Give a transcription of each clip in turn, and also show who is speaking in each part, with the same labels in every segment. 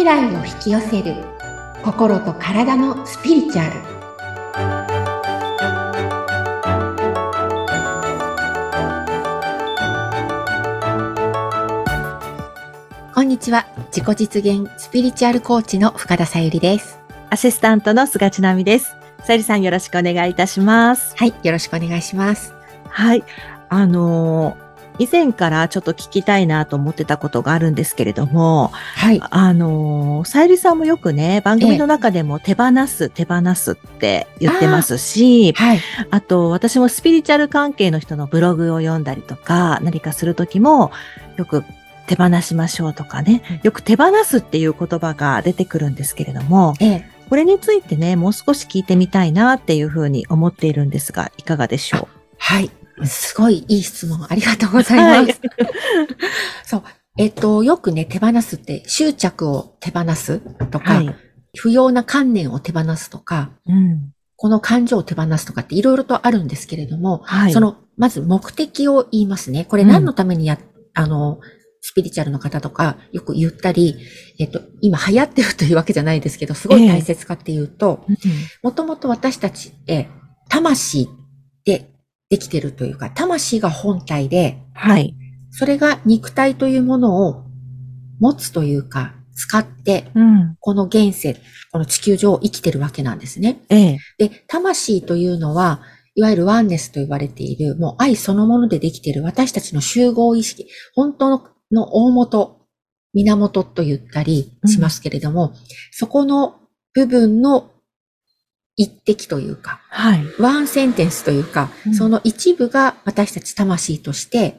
Speaker 1: 未来を引き寄せる心と体のスピリチュアルこんにちは自己実現スピリチュアルコーチの深田さゆりです
Speaker 2: アシスタントの菅千奈美です。さゆりさんよろしくお願いいたします。
Speaker 1: はいよろしくお願いします
Speaker 2: はい。あのー以前からちょっと聞きたいなと思ってたことがあるんですけれども、
Speaker 1: はい。
Speaker 2: あのーさゆりさんもよくね、番組の中でも手放す、手放すって言ってますし、
Speaker 1: はい。
Speaker 2: あと私もスピリチュアル関係の人のブログを読んだりとか、何かするときも、よく手放しましょうとかね、よく手放すっていう言葉が出てくるんですけれども、
Speaker 1: ええ。
Speaker 2: これについてね、もう少し聞いてみたいなっていうふうに思っているんですが、いかがでしょ
Speaker 1: はいすごいいい質問ありがとうございます、そうえっとよくね手放すって執着を手放すと
Speaker 2: う
Speaker 1: か、
Speaker 2: はい。
Speaker 1: 不要な観念を手放すとか
Speaker 2: うん。
Speaker 1: この感情を手放すとかっていろいろとあるんですけれども、
Speaker 2: はい。
Speaker 1: その、まず目的を言いますね。これ
Speaker 2: うん
Speaker 1: 何のためにや、あの、スピリチュアルの方とかよく言ったり、えっと、今流行ってるというわけじゃないですけど、すごい大切かっていうと、
Speaker 2: うん
Speaker 1: もともと私たちって、魂でできてるというか、魂が本体で、
Speaker 2: はい。
Speaker 1: それが肉体というものを持つというか、使って、
Speaker 2: うん。
Speaker 1: この現世、この地球上を生きてるわけなんですね。
Speaker 2: ええ。
Speaker 1: で、魂というのは、いわゆるワンネスと言われている、もう愛そのものでできている私たちの集合意識、本当のの大元、源と言ったりしますけれども、そこの部分の一滴というか、
Speaker 2: はい。
Speaker 1: ワンセンテンスというか、
Speaker 2: うん
Speaker 1: その一部が私たち魂として、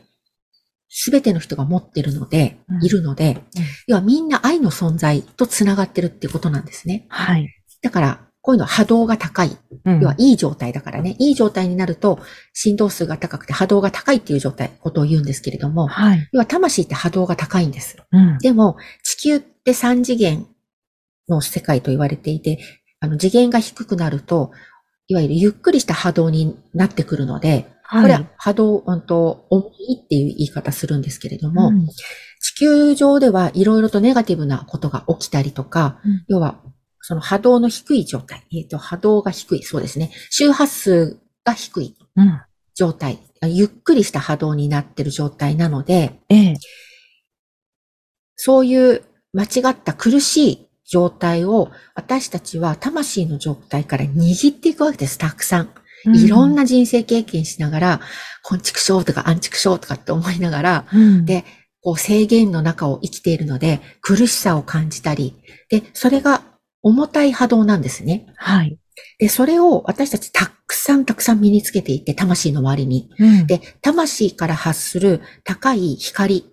Speaker 1: すべての人が持ってるので、
Speaker 2: うん
Speaker 1: いるので、要はみんな愛の存在と繋がってるっていうことなんですね。
Speaker 2: はい。
Speaker 1: だから、こういうのは波動が高い。
Speaker 2: うん
Speaker 1: 要はいい状態だからね。いい状態になると、振動数が高くて波動が高いっていう状態、ことを言うんですけれども、
Speaker 2: はい。
Speaker 1: 要は魂って波動が高いんです。
Speaker 2: うん。
Speaker 1: でも、地球って3次元の世界と言われていて、あの次元が低くなると、いわゆるゆっくりした波動になってくるので、これは波動、うんと、重いっていう言い方するんですけれども、
Speaker 2: うん
Speaker 1: 地球上ではいろいろとネガティブなことが起きたりとか、
Speaker 2: うん
Speaker 1: 要は、その波動の低い状態、えっ、と、波動が低い、そうですね。周波数が低い
Speaker 2: うん。
Speaker 1: 状態、ゆっくりした波動になってる状態なので、
Speaker 2: ええ。
Speaker 1: そういう間違った苦しい状態を私たちは魂の状態から握っていくわけです、たくさん。いろんな人生経験しながら、こんちくしょうとかあんちくしょうとかって思いながら、
Speaker 2: うん、
Speaker 1: でこう制限の中を生きているので、苦しさを感じたり、で、それが重たい波動なんですね。
Speaker 2: はい。
Speaker 1: で、それを私たちたくさんたくさん身につけていって、魂の周りに。
Speaker 2: うん、
Speaker 1: で、魂から発する高い光、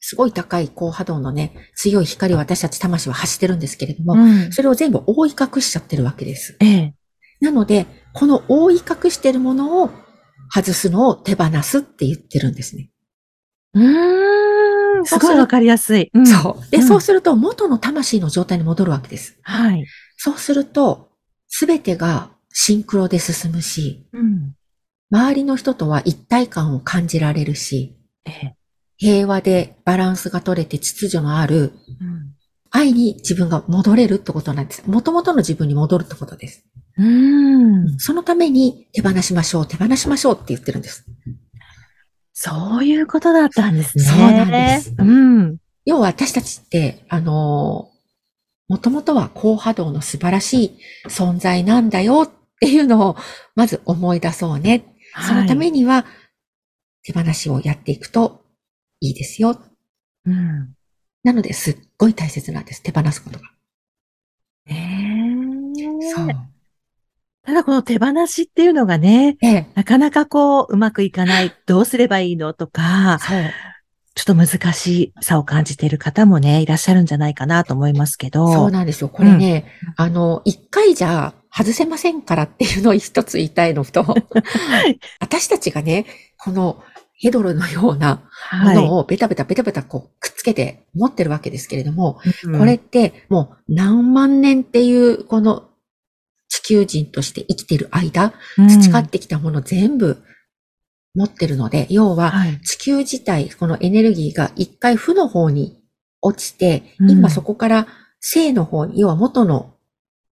Speaker 1: すごい高い高波動のね、強い光を私たち魂は発してるんですけれども、
Speaker 2: うん、
Speaker 1: それを全部覆い隠しちゃってるわけです。
Speaker 2: ええ。
Speaker 1: なので、この覆い隠してるものを外すのを手放すって言ってるんですね。
Speaker 2: うーん、すごいわかりやすい。うん
Speaker 1: そう。で、
Speaker 2: うん
Speaker 1: そうすると元の魂の状態に戻るわけです。
Speaker 2: はい。
Speaker 1: そうすると、すべてがシンクロで進むし、
Speaker 2: うん。
Speaker 1: 周りの人とは一体感を感じられるし、
Speaker 2: ええ。
Speaker 1: 平和でバランスが取れて秩序のある
Speaker 2: うん
Speaker 1: 愛に自分が戻れるってことなんです。元々の自分に戻るってことです。
Speaker 2: うーん。
Speaker 1: そのために手放しましょう、手放しましょうって言ってるんです。
Speaker 2: そういうことだったんですね。
Speaker 1: そうなんです
Speaker 2: うん。
Speaker 1: 要は私たちって、あのもともとは高波動の素晴らしい存在なんだよっていうのをまず思い出そうね。そのため
Speaker 2: に、
Speaker 1: には手放しをやっていくといいですよ。
Speaker 2: うん。
Speaker 1: なのですっごい大切なんです。手放すことが。
Speaker 2: ええ
Speaker 1: そう。
Speaker 2: ただこの手放しっていうのがね、
Speaker 1: ええ。
Speaker 2: なかなかこう、うまくいかない、どうすればいいのとか。ちょっと難しさを感じている方もね、いらっしゃるんじゃないかなと思いますけど。
Speaker 1: そうなんですよ。これね、あの、一回じゃ外せませんからっていうのを一つ言いたいのと、私たちがね、このヘドロのようなも
Speaker 2: はい。
Speaker 1: のをベタベタベタベタこうくっつけて持ってるわけですけれども、
Speaker 2: うん
Speaker 1: これってもう何万年っていうこの地球人として生きてる間、培ってきたもの全部持ってるので、要は
Speaker 2: はい。
Speaker 1: 地球自体、このエネルギーが一回負の方に落ちて、
Speaker 2: うん
Speaker 1: 今そこから正の方に、要は元の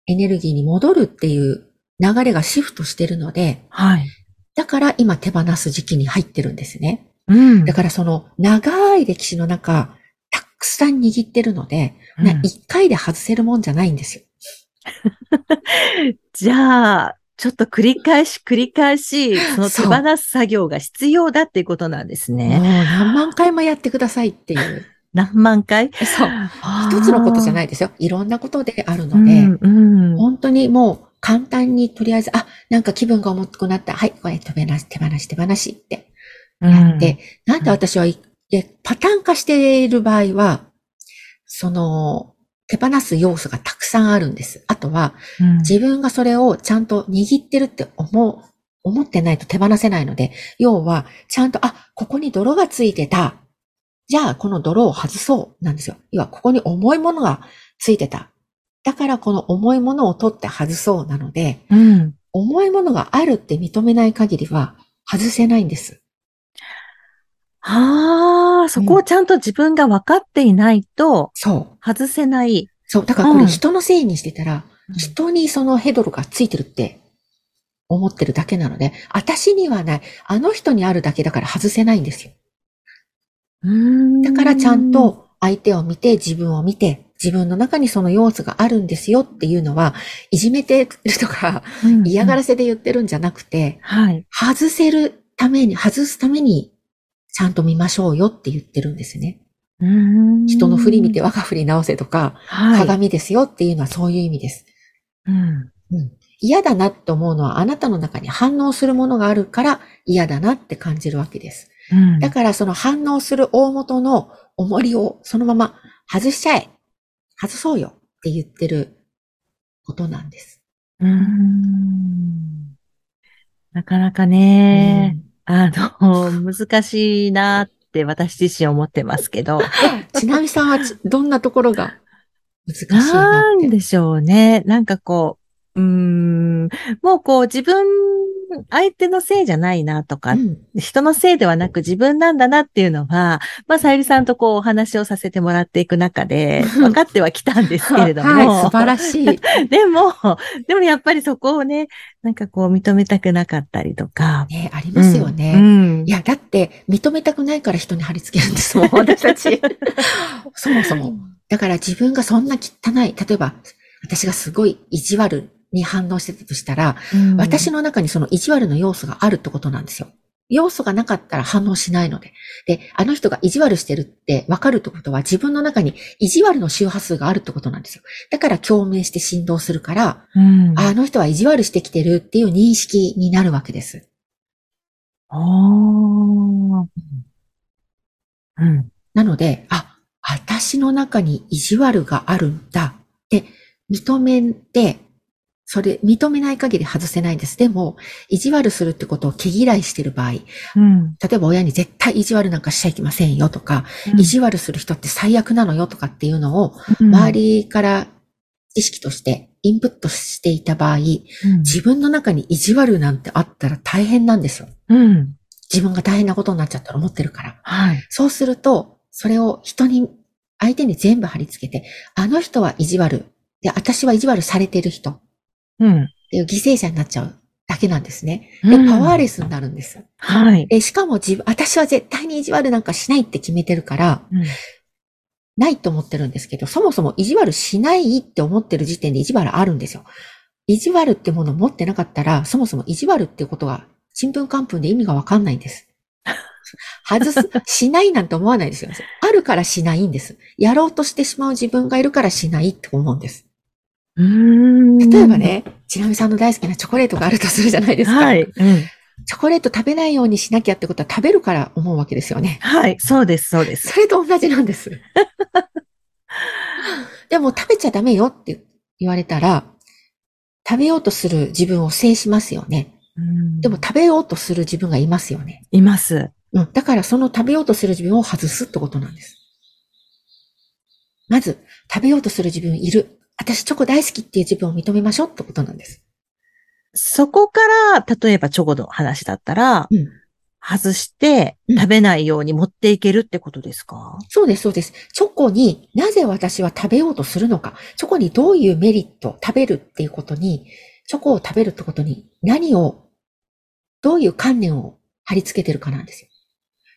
Speaker 1: エネルギーに戻るっていう流れがシフトしてるので、
Speaker 2: はい。
Speaker 1: だから今手放す時期に入ってるんですね。
Speaker 2: うん。
Speaker 1: だからその長い歴史の中、たくさん握ってるので、な
Speaker 2: うん
Speaker 1: 一回で外せるもんじゃないんですよ。
Speaker 2: じゃあ、ちょっと繰り返し繰り返し、その手放す作業が必要だっていうことなんです
Speaker 1: もう
Speaker 2: ね。
Speaker 1: 何万回もやってくださいっていう。
Speaker 2: 何万回？
Speaker 1: そう。一つのことじゃないいですよ。いろんなことであるの
Speaker 2: の
Speaker 1: で、
Speaker 2: うんうん
Speaker 1: 本当にもう簡単にとりあえず、あ、なんか気分が重くなった。はい、これ手放し、手放し、手放しってやって、なんで私はい、でパターン化している場合は、その、手放す要素がたくさんあるんです。あとは、
Speaker 2: うん
Speaker 1: 自分がそれをちゃんと握ってるって思う、思ってないと手放せないので、要は、ちゃんと、あ、ここに泥がついてた。じゃあ、この泥を外そう。なんですよ。要は、ここに重いものがついてた。だから、この重いものを取って外そうなので、
Speaker 2: うん。
Speaker 1: 重いものがあるって認めない限りは、外せないんです。
Speaker 2: ああ、そこをちゃんと自分が分かっていないと
Speaker 1: そう。
Speaker 2: 外せない。
Speaker 1: そう。だからこ
Speaker 2: うん
Speaker 1: れ人のせいにしてたら、人にそのヘドロがついてるって思ってるだけなので、私にはない。あの人にあるだけだから外せないんですよ。
Speaker 2: うん
Speaker 1: だからちゃん、と相手を見て、自分を見て、自分の中にその要素があるんですよっていうのは、いじめてるとか、
Speaker 2: うん
Speaker 1: 嫌がらせで言ってるんじゃなくて、
Speaker 2: はい。
Speaker 1: 外せるために、外すために、ちゃんと見ましょうよって言ってるんですね。
Speaker 2: うん
Speaker 1: 人の振り見て我が振り直せとか、
Speaker 2: はい。
Speaker 1: 鏡ですよっていうのはそういう意味です。
Speaker 2: うん
Speaker 1: 嫌だなって思うのはあなたの中に反応するものがあるから嫌だなって感じるわけです。
Speaker 2: うん
Speaker 1: だからその反応する大元の重りをそのまま外しちゃえ。外そうよって言ってることなんです。
Speaker 2: うんなかなかね、あの、難しいなって私自身思ってますけど。
Speaker 1: ちなみさんはちどんなところが難しいなって？
Speaker 2: なんでしょうね。なんかこう、うーん、もうこう自分、相手のせいじゃないなとか、
Speaker 1: うん
Speaker 2: 人のせいではなく自分なんだなっていうのは、まあ、さゆりさんとこうお話をさせてもらっていく中で 分かってはきたんですけれども。
Speaker 1: はい、素晴らしい。
Speaker 2: でも、でもやっぱりそこをね、なんかこう認めたくなかったりとか。
Speaker 1: ね、ありますよね。
Speaker 2: うん。
Speaker 1: いや、だって、認めたくないから人に貼り付けるんですもん、私たち。そもそも。だから自分がそんな汚い、例えば、私がすごい意地悪に反応してたとしたら、
Speaker 2: うん
Speaker 1: 私の中にその意地悪の要素があるってことなんですよ。要素がなかったら反応しないので。で、あの人が意地悪してるって分かるってことは自分の中に意地悪の周波数があるってことなんですよ。だから共鳴して振動するから、
Speaker 2: うん。
Speaker 1: ああの人は意地悪してきてるっていう認識になるわけです。
Speaker 2: あーうん。
Speaker 1: なので、あ、私の中に意地悪があるんだって認めて、それ、認めない限り外せないんです。でも、意地悪するってことを毛嫌いしてる場合、
Speaker 2: うん。
Speaker 1: 例えば親に絶対意地悪なんかしちゃいけませんよとか、意地悪する人って最悪なのよとかっていうのを、周りから知識としてインプットしていた場合、
Speaker 2: り、
Speaker 1: 自分の中に意地悪なんてあったら大変なんですよ。
Speaker 2: うん。
Speaker 1: 自分が大変なことになっちゃったら思ってるから。
Speaker 2: はい。
Speaker 1: そうすると、それを人に、相手に全部貼り付けて、あの人は意地悪。で、私は意地悪されてる人っ
Speaker 2: うん。
Speaker 1: ていう犠牲者になっちゃうだけなんですね。で、
Speaker 2: うん
Speaker 1: パワーレスになるんです。
Speaker 2: はい。
Speaker 1: で、しかも自分、私は絶対に意地悪なんかしないって決めてるから、
Speaker 2: うん
Speaker 1: ないと思ってるんですけど、そもそも意地悪しないって思ってる時点で意地悪あるんですよ。意地悪ってものを持ってなかったら、そもそも意地悪ってことが、ちんぷんかんぷんで意味がわかんないんです。外す、しないなんて思わないですよ。あるからしないんです。やろうとしてしまう自分がいるからしないって思うんです。
Speaker 2: うーん
Speaker 1: 例えば。ね、ちなみさんの大好きなチョコレートがあるとするじゃないですか。
Speaker 2: はい。うん。
Speaker 1: チョコレート食べないようにしなきゃってことは食べるから思うわけですよね。
Speaker 2: はい。そうです、そうです。
Speaker 1: それと同じなんです。でも食べちゃダメよって言われたら、食べようとする自分を制しますよね。
Speaker 2: うん
Speaker 1: でも、食べようとする自分がいますよね。
Speaker 2: います。
Speaker 1: うん。だからその食べようとする自分を外すってことなんです。まず、食べようとする自分いる。私チョコ大好きっていう自分を認めましょうってことなんです。
Speaker 2: そこから、例えばチョコの話だったら、
Speaker 1: うん
Speaker 2: 外して
Speaker 1: うん
Speaker 2: 食べないように持っていけるってことですか、
Speaker 1: そうです、そうです。チョコになぜ私は食べようとするのか、チョコにどういうメリット、食べるっていうことに、チョコを食べるってことに何を、どういう観念を貼り付けてるかなんですよ。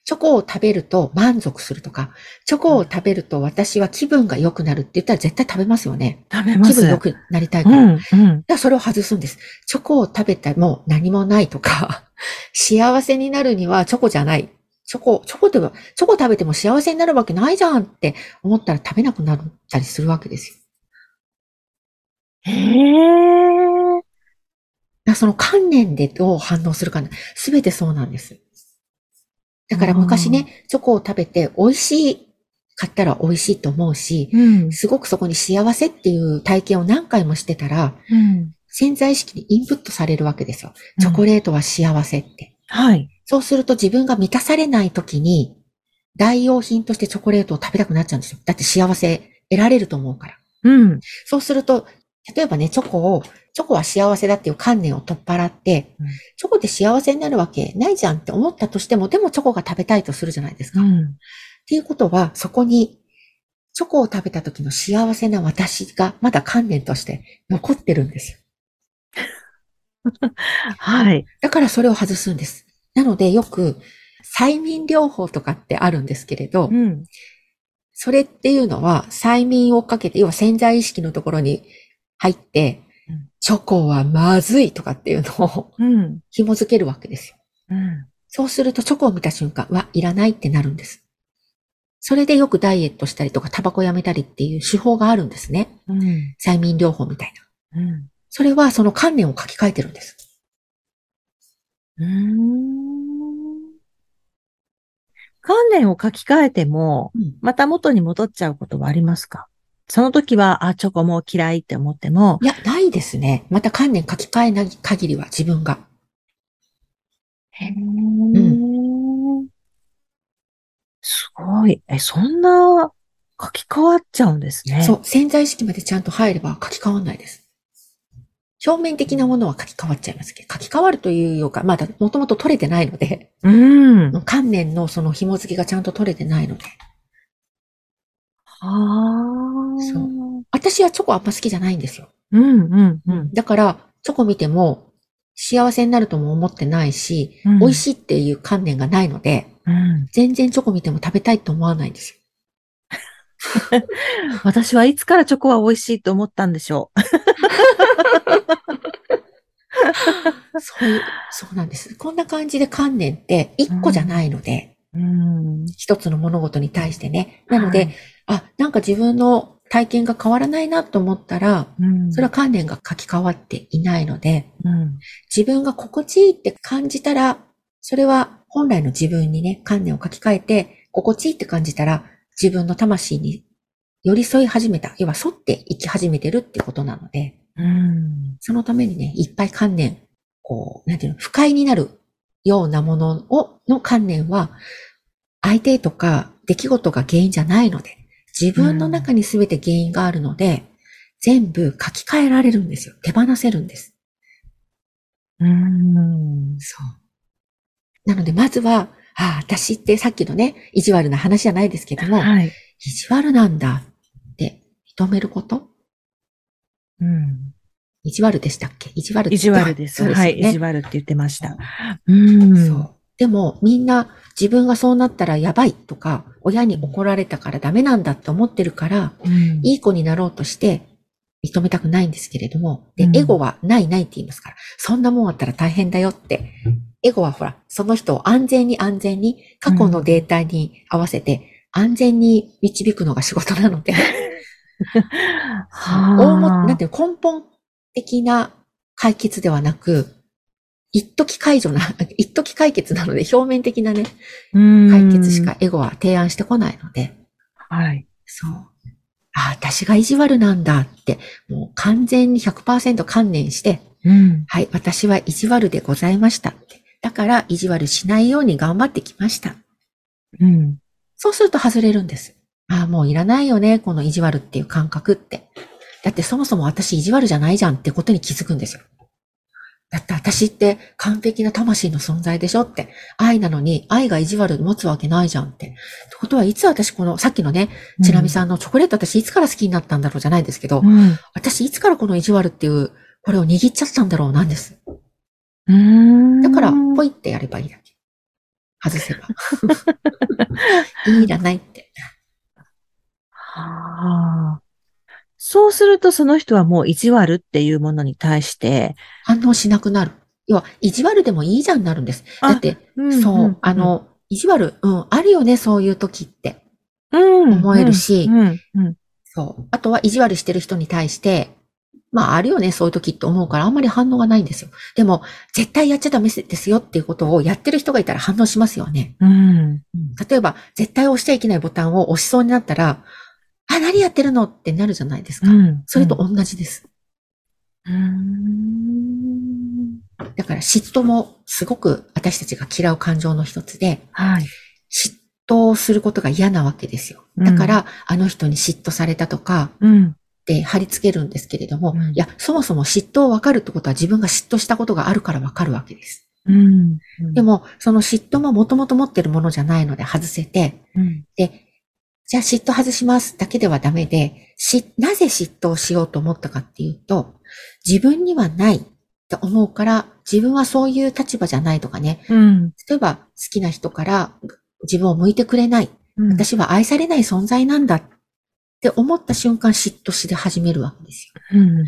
Speaker 1: チョコを食べると満足するとか、チョコを食べると私は気分が良くなるって言ったら絶対食べますよね。
Speaker 2: 食べます。
Speaker 1: 気分良くなりたいうから。
Speaker 2: ん、うん。
Speaker 1: だそれを外すんです。チョコを食べたらもう何もないとか、幸せになるにはチョコじゃない。チョコ、チョコでも、チョコ食べても幸せになるわけないじゃんって思ったら食べなくなったりするわけですよ。
Speaker 2: へえ。
Speaker 1: だからその観念でどう反応するか、すべてそうなんです。だから昔ね、チョコを食べて美味しいかったら美味しいと思うし、
Speaker 2: うん。
Speaker 1: すごくそこに幸せっていう体験を何回もしてたら、
Speaker 2: うん。
Speaker 1: 潜在意識にインプットされるわけですよ。チョコレートは幸せって。
Speaker 2: はい。
Speaker 1: そうすると自分が満たされない時に、代用品としてチョコレートを食べたくなっちゃうんですよ。だって幸せ得られると思うから。
Speaker 2: うん。
Speaker 1: そうすると、例えばね、チョコを、チョコは幸せだっていう観念を取っ払って、
Speaker 2: うん
Speaker 1: チョコで幸せになるわけないじゃんって思ったとしても、でもチョコが食べたいとするじゃないですか。っ
Speaker 2: うん。
Speaker 1: ていうことは、そこに、チョコを食べた時の幸せな私がまだ観念として残ってるんですよ。
Speaker 2: はい。
Speaker 1: だからそれを外すんです。なのでよく、催眠療法とかってあるんですけれど、
Speaker 2: うん。
Speaker 1: それっていうのは催眠をかけて、要は潜在意識のところに入って
Speaker 2: うん、
Speaker 1: チョコはまずいとかっていうのを
Speaker 2: うん。
Speaker 1: 紐づけるわけですよ。
Speaker 2: うん。
Speaker 1: そうするとチョコを見た瞬間、わ、いらないってなるんです。それでよくダイエットしたりとかタバコやめたりっていう手法があるんですね。
Speaker 2: うん。
Speaker 1: 催眠療法みたいな。
Speaker 2: うん。
Speaker 1: それはその観念を書き換えてるんです。
Speaker 2: うーん。観念を書き換えても、
Speaker 1: うん
Speaker 2: また元に戻っちゃうことはありますか？その時は、あ、チョコもう嫌いって思っても、
Speaker 1: いや、ないですね。また観念書き換えない限りは自分が。
Speaker 2: へーすごい。え、そんな書き換わっちゃうんですね。
Speaker 1: そう、潜在意識までちゃんと入れば書き換わんないです。表面的なものは書き換わっちゃいますけど、書き換わるというようか、まだもともと取れてないので、
Speaker 2: うん。
Speaker 1: 観念のその紐付けがちゃんと取れてないので。
Speaker 2: はあ。
Speaker 1: そう私はチョコあんま好きじゃないんですよ。
Speaker 2: うん、うん、うん。
Speaker 1: だから、チョコ見ても幸せになるとも思ってないし、
Speaker 2: うん
Speaker 1: 美味しいっていう観念がないので、
Speaker 2: うん。
Speaker 1: 全然チョコ見ても食べたいと思わないんですよ。
Speaker 2: 私はいつからチョコは美味しいと思ったんでしょ
Speaker 1: そういう、そうなんです。こんな感じで観念って一個じゃないので、
Speaker 2: う。うん。
Speaker 1: 一つの物事に対してね。なので、
Speaker 2: はい
Speaker 1: あ、なんか自分の体験が変わらないなと思ったら、
Speaker 2: うん。
Speaker 1: それは観念が書き換わっていないので、
Speaker 2: うん。
Speaker 1: 自分が心地いいって感じたら、それは本来の自分にね、観念を書き換えて、心地いいって感じたら、自分の魂に寄り添い始めた。要は沿って生き始めてるってことなので、
Speaker 2: うん。
Speaker 1: そのためにね、いっぱい観念、こう、なんていうの、不快になるようなものを、の観念は、相手とか出来事が原因じゃないので、自分の中に全て原因があるので、全部書き換えられるんですよ。手放せるんです。
Speaker 2: うん。
Speaker 1: そう。なので、まずは、ああ、私ってさっきのね、意地悪な話じゃないですけども、
Speaker 2: はい。
Speaker 1: 意地悪なんだって認めること
Speaker 2: うん。
Speaker 1: 意地悪でしたっけ？意地悪って
Speaker 2: 意地悪です。
Speaker 1: そうですよね。
Speaker 2: はい。意地悪って言ってました。うん。
Speaker 1: そう。でも、みんな自分がそうなったらやばいとか、親に怒られたからダメなんだって思ってるから、
Speaker 2: うん。
Speaker 1: いい子になろうとして認めたくないんですけれども、で
Speaker 2: う、ん
Speaker 1: エゴはないないって言いますから、そんなもんあったら大変だよって。エゴはほら、その人を安全に安全に過去のデータに合わせて安全に導くのが仕事なので、
Speaker 2: は
Speaker 1: 大も、なんていうの根本的な解決ではなく、一時解除な、一時解決なので表面的なね、解決しか。エゴは提案してこないので、
Speaker 2: はい。
Speaker 1: そう。あ、私が意地悪なんだって、もう完全に100%観念して、
Speaker 2: うん。
Speaker 1: はい、私は意地悪でございましたって。だから意地悪しないように頑張ってきました。
Speaker 2: うん。
Speaker 1: そうすると外れるんです。ああ、もういらないよね、この意地悪っていう感覚って。だってそもそも私意地悪じゃないじゃんってことに気づくんですよ。だって私って完璧な魂の存在でしょって。愛なのに愛が意地悪持つわけないじゃんって。ってことはいつ私この、さっきのね、ちなみさんのチョコレート私いつから好きになったんだろうじゃないですけど、
Speaker 2: うん。
Speaker 1: 私いつからこの意地悪っていう、これを握っちゃったんだろうなんです。
Speaker 2: うん
Speaker 1: だから、ポイってやればいいだけ。外せば。いらないって。
Speaker 2: はあ。そうするとその人はもう意地悪っていうものに対して、
Speaker 1: 反応しなくなる。要は、意地悪でもいいじゃんになるんです。
Speaker 2: あ
Speaker 1: だって、
Speaker 2: うん
Speaker 1: そう、あ、の、意地悪、うん、あるよね、そういう時って。
Speaker 2: うん
Speaker 1: 思えるし
Speaker 2: うんうん
Speaker 1: そう。あとは意地悪してる人に対して、まああるよね、そういう時って思うからあんまり反応がないんですよ。でも、絶対やっちゃダメですよっていうことをやってる人がいたら反応しますよね。
Speaker 2: うん。
Speaker 1: 例えば、絶対押しちゃいけないボタンを押しそうになったら、あ、何やってるの？ってなるじゃないですか。
Speaker 2: うん
Speaker 1: それと同じです。
Speaker 2: うん。
Speaker 1: だから嫉妬もすごく私たちが嫌う感情の一つで、
Speaker 2: はい。
Speaker 1: 嫉妬をすることが嫌なわけですよ。だから、あの人に嫉妬されたとか、
Speaker 2: うん。
Speaker 1: って貼り付けるんですけれども、
Speaker 2: うん
Speaker 1: いや、そもそも嫉妬を分かるってことは自分が嫉妬したことがあるから分かるわけです。
Speaker 2: うん。
Speaker 1: でも、その嫉妬ももともと持ってるものじゃないので外せて、
Speaker 2: うん、
Speaker 1: で、じゃあ嫉妬外しますだけではダメで、し、なぜ嫉妬をしようと思ったかっていうと、自分にはないって思うから、自分はそういう立場じゃないとかね、
Speaker 2: うん。
Speaker 1: 例えば好きな人から自分を向いてくれない、
Speaker 2: うん。
Speaker 1: 私は愛されない存在なんだって思った瞬間嫉妬し始めるわけですよ。
Speaker 2: うん。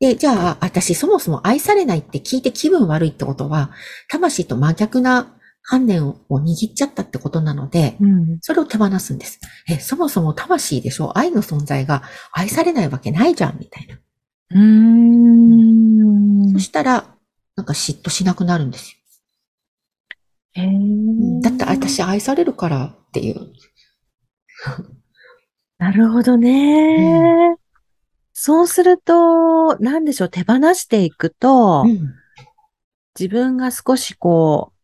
Speaker 1: で、じゃあ、私そもそも愛されないって聞いて気分悪いってことは、魂と真逆な観念を握っちゃったってことなので、
Speaker 2: うん。
Speaker 1: それを手放すんです。え、そもそも魂でしょ？愛の存在が愛されないわけないじゃん、みたいな。
Speaker 2: うん。
Speaker 1: そしたら、なんか嫉妬しなくなるんです
Speaker 2: へ
Speaker 1: よ。
Speaker 2: ー
Speaker 1: だって私愛されるからっていう。
Speaker 2: なるほどね。そうすると、なんでしょう、手放していくと、
Speaker 1: うん
Speaker 2: 自分が少しこう、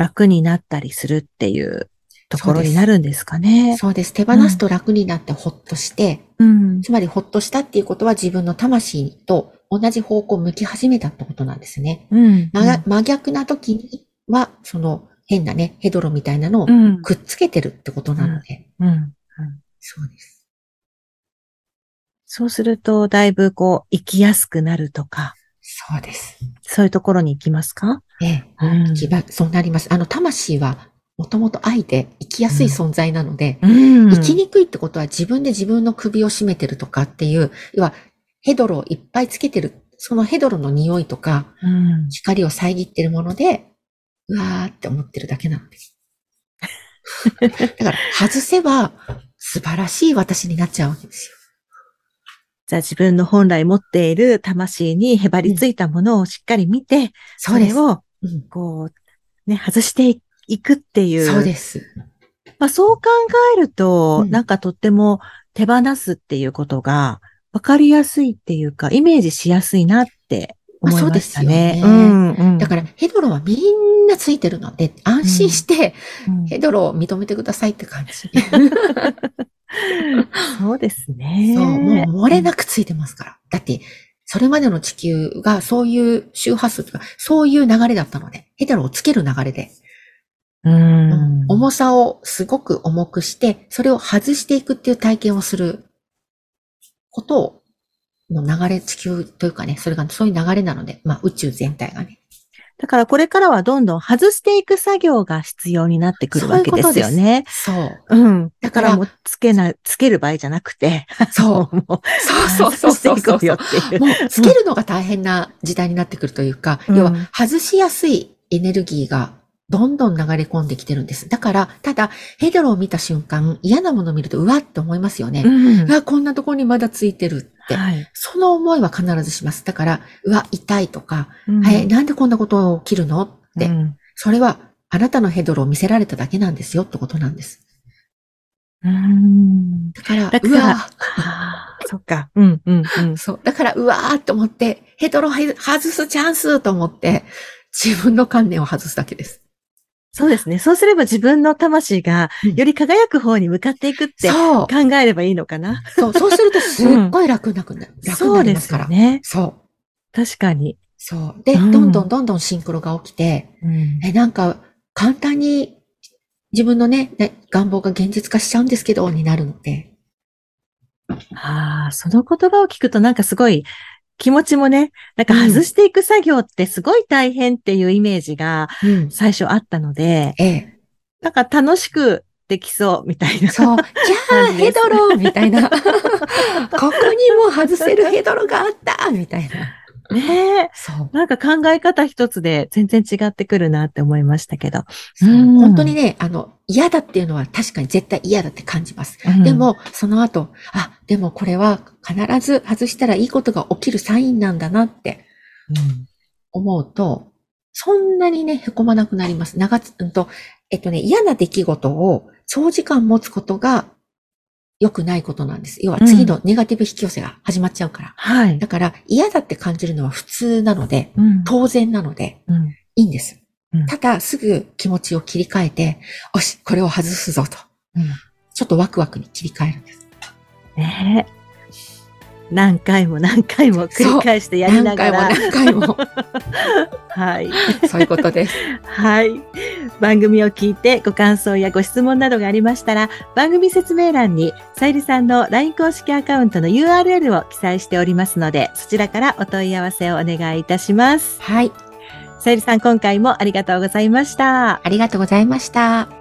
Speaker 2: 楽になったりするっていうところになるんですかね。
Speaker 1: そうです。手放すと楽になってほっとして、
Speaker 2: うん。
Speaker 1: つまりほっとしたっていうことは自分の魂と同じ方向を向き始めたってことなんですね。
Speaker 2: うん。
Speaker 1: ま真逆な時には、その変なね、ヘドロみたいなのを
Speaker 2: うん。
Speaker 1: くっつけてるってことなので。
Speaker 2: うん。
Speaker 1: そうです。
Speaker 2: そうすると、だいぶこう、生きやすくなるとか、
Speaker 1: そうです。
Speaker 2: そういうところに行きますか？
Speaker 1: ええ。
Speaker 2: うん
Speaker 1: そうなります。あの、魂はもともと愛で生きやすい存在なので、
Speaker 2: うん
Speaker 1: 生きにくいってことは自分で自分の首を絞めてるとかっていう、要はヘドロをいっぱいつけてる、そのヘドロの匂いとか
Speaker 2: うん。
Speaker 1: 光を遮ってるもので、うわーって思ってるだけなんです。だから外せば素晴らしい私になっちゃうわけですよ。
Speaker 2: じゃあ自分の本来持っている魂にへばりついたものをしっかり見て、
Speaker 1: そうです。
Speaker 2: れを、
Speaker 1: うん
Speaker 2: こう、ね、外していくっていう。
Speaker 1: そうです。
Speaker 2: まあそう考えると、
Speaker 1: うん
Speaker 2: なんかとっても手放すっていうことが分かりやすいっていうか、イメージしやすいなって思いましたね。
Speaker 1: まあそうですよね
Speaker 2: うんうん
Speaker 1: だからヘドロはみんなついてるので、安心して
Speaker 2: うん
Speaker 1: ヘドロを認めてくださいって感じ。
Speaker 2: そうですね。
Speaker 1: そう、もう漏れなくついてますから。だって、それまでの地球がそういう周波数とか、そういう流れだったので、ヘテロをつける流れで、
Speaker 2: うん。
Speaker 1: 重さをすごく重くして、それを外していくっていう体験をすることを、の流れ、地球というかね、それがそういう流れなので、まあ宇宙全体がね。
Speaker 2: だからこれからはどんどん外していく作業が必要になってくるわけですよね。
Speaker 1: そう。
Speaker 2: うん。だ
Speaker 1: だから
Speaker 2: もうつけな、つける場合じゃなくて、
Speaker 1: そう。
Speaker 2: もう、
Speaker 1: そうそうそうそう
Speaker 2: 外していこう。
Speaker 1: もう、つけるのが大変な時代になってくるというか、
Speaker 2: うん
Speaker 1: 要は、外しやすいエネルギーがどんどん流れ込んできてるんです。だから、ただ、ヘドロを見た瞬間、嫌なものを見ると、うわって思いますよね。
Speaker 2: うん
Speaker 1: こんなところにまだついてる。
Speaker 2: はい。
Speaker 1: その思いは必ずします。だから、うわ、痛いとか、
Speaker 2: うん
Speaker 1: え、なんでこんなことを起きるのって、
Speaker 2: うん
Speaker 1: それは、あなたのヘドロを見せられただけなんですよってことなんです。
Speaker 2: うん。
Speaker 1: だから、
Speaker 2: だから
Speaker 1: うわ、
Speaker 2: ああ、そっか。うん、うん、うん。
Speaker 1: そう。だから、うわーって思って、ヘドロ外すチャンスと思って、自分の観念を外すだけです。
Speaker 2: そうですね。そうすれば自分の魂が
Speaker 1: うん
Speaker 2: より輝く方に向かっていくって
Speaker 1: そう。
Speaker 2: 考えればいいのかな？
Speaker 1: そう、そうするとすっごい楽なくなる。楽に
Speaker 2: そうです
Speaker 1: なりますから。
Speaker 2: よね。
Speaker 1: そう。
Speaker 2: 確かに。
Speaker 1: そう。で、
Speaker 2: うん
Speaker 1: どんどんどんどんシンクロが起きて、
Speaker 2: うん
Speaker 1: え、なんか、簡単に自分のね、ね願望が現実化しちゃうんですけど、になるので。
Speaker 2: ああ、その言葉を聞くとなんかすごい気持ちもね、なんか外していく作業ってすごい大変っていうイメージが
Speaker 1: うん。
Speaker 2: 最初あったので、
Speaker 1: ええ。
Speaker 2: なんか楽しくできそうみたいな。
Speaker 1: そう。じゃあ、ヘドロみたいな。ここにも外せるヘドロがあったみたいな。
Speaker 2: ねえ。
Speaker 1: そう。
Speaker 2: なんか考え方一つで全然違ってくるなって思いましたけど。うん
Speaker 1: 本当にね、あの、嫌だっていうのは確かに絶対嫌だって感じます。
Speaker 2: うん
Speaker 1: で、も、その後、あ、でもこれは必ず外したらいいことが起きるサインなんだなって
Speaker 2: うん
Speaker 1: 思うと、そんなにね、凹まなくなります。長つ、うんと、えっとね、嫌な出来事を長時間持つことが良くないことなんです。要は次のネガティブ引き寄せが始まっちゃうから。
Speaker 2: はい
Speaker 1: だ。から嫌だって感じるのは普通なので、
Speaker 2: うん
Speaker 1: 当然なので、
Speaker 2: うん
Speaker 1: いいんです
Speaker 2: うん。
Speaker 1: ただ、すぐ気持ちを切り替えて、よし、これを外すぞと。
Speaker 2: うん
Speaker 1: ちょっとワクワクに切り替えるんです。
Speaker 2: ねえ何回も何回も繰り返してやりながら。
Speaker 1: 何回も何
Speaker 2: はい。
Speaker 1: 回も。そういうことです。
Speaker 2: はい。番組を聞いてご感想やご質問などがありましたら、番組説明欄にさゆりさんの LINE 公式アカウントの URL を記載しておりますので、そちらからお問い合わせをお願いいたします。
Speaker 1: はい。
Speaker 2: さゆりさん、今回もありがとうございました。
Speaker 1: ありがとうございました。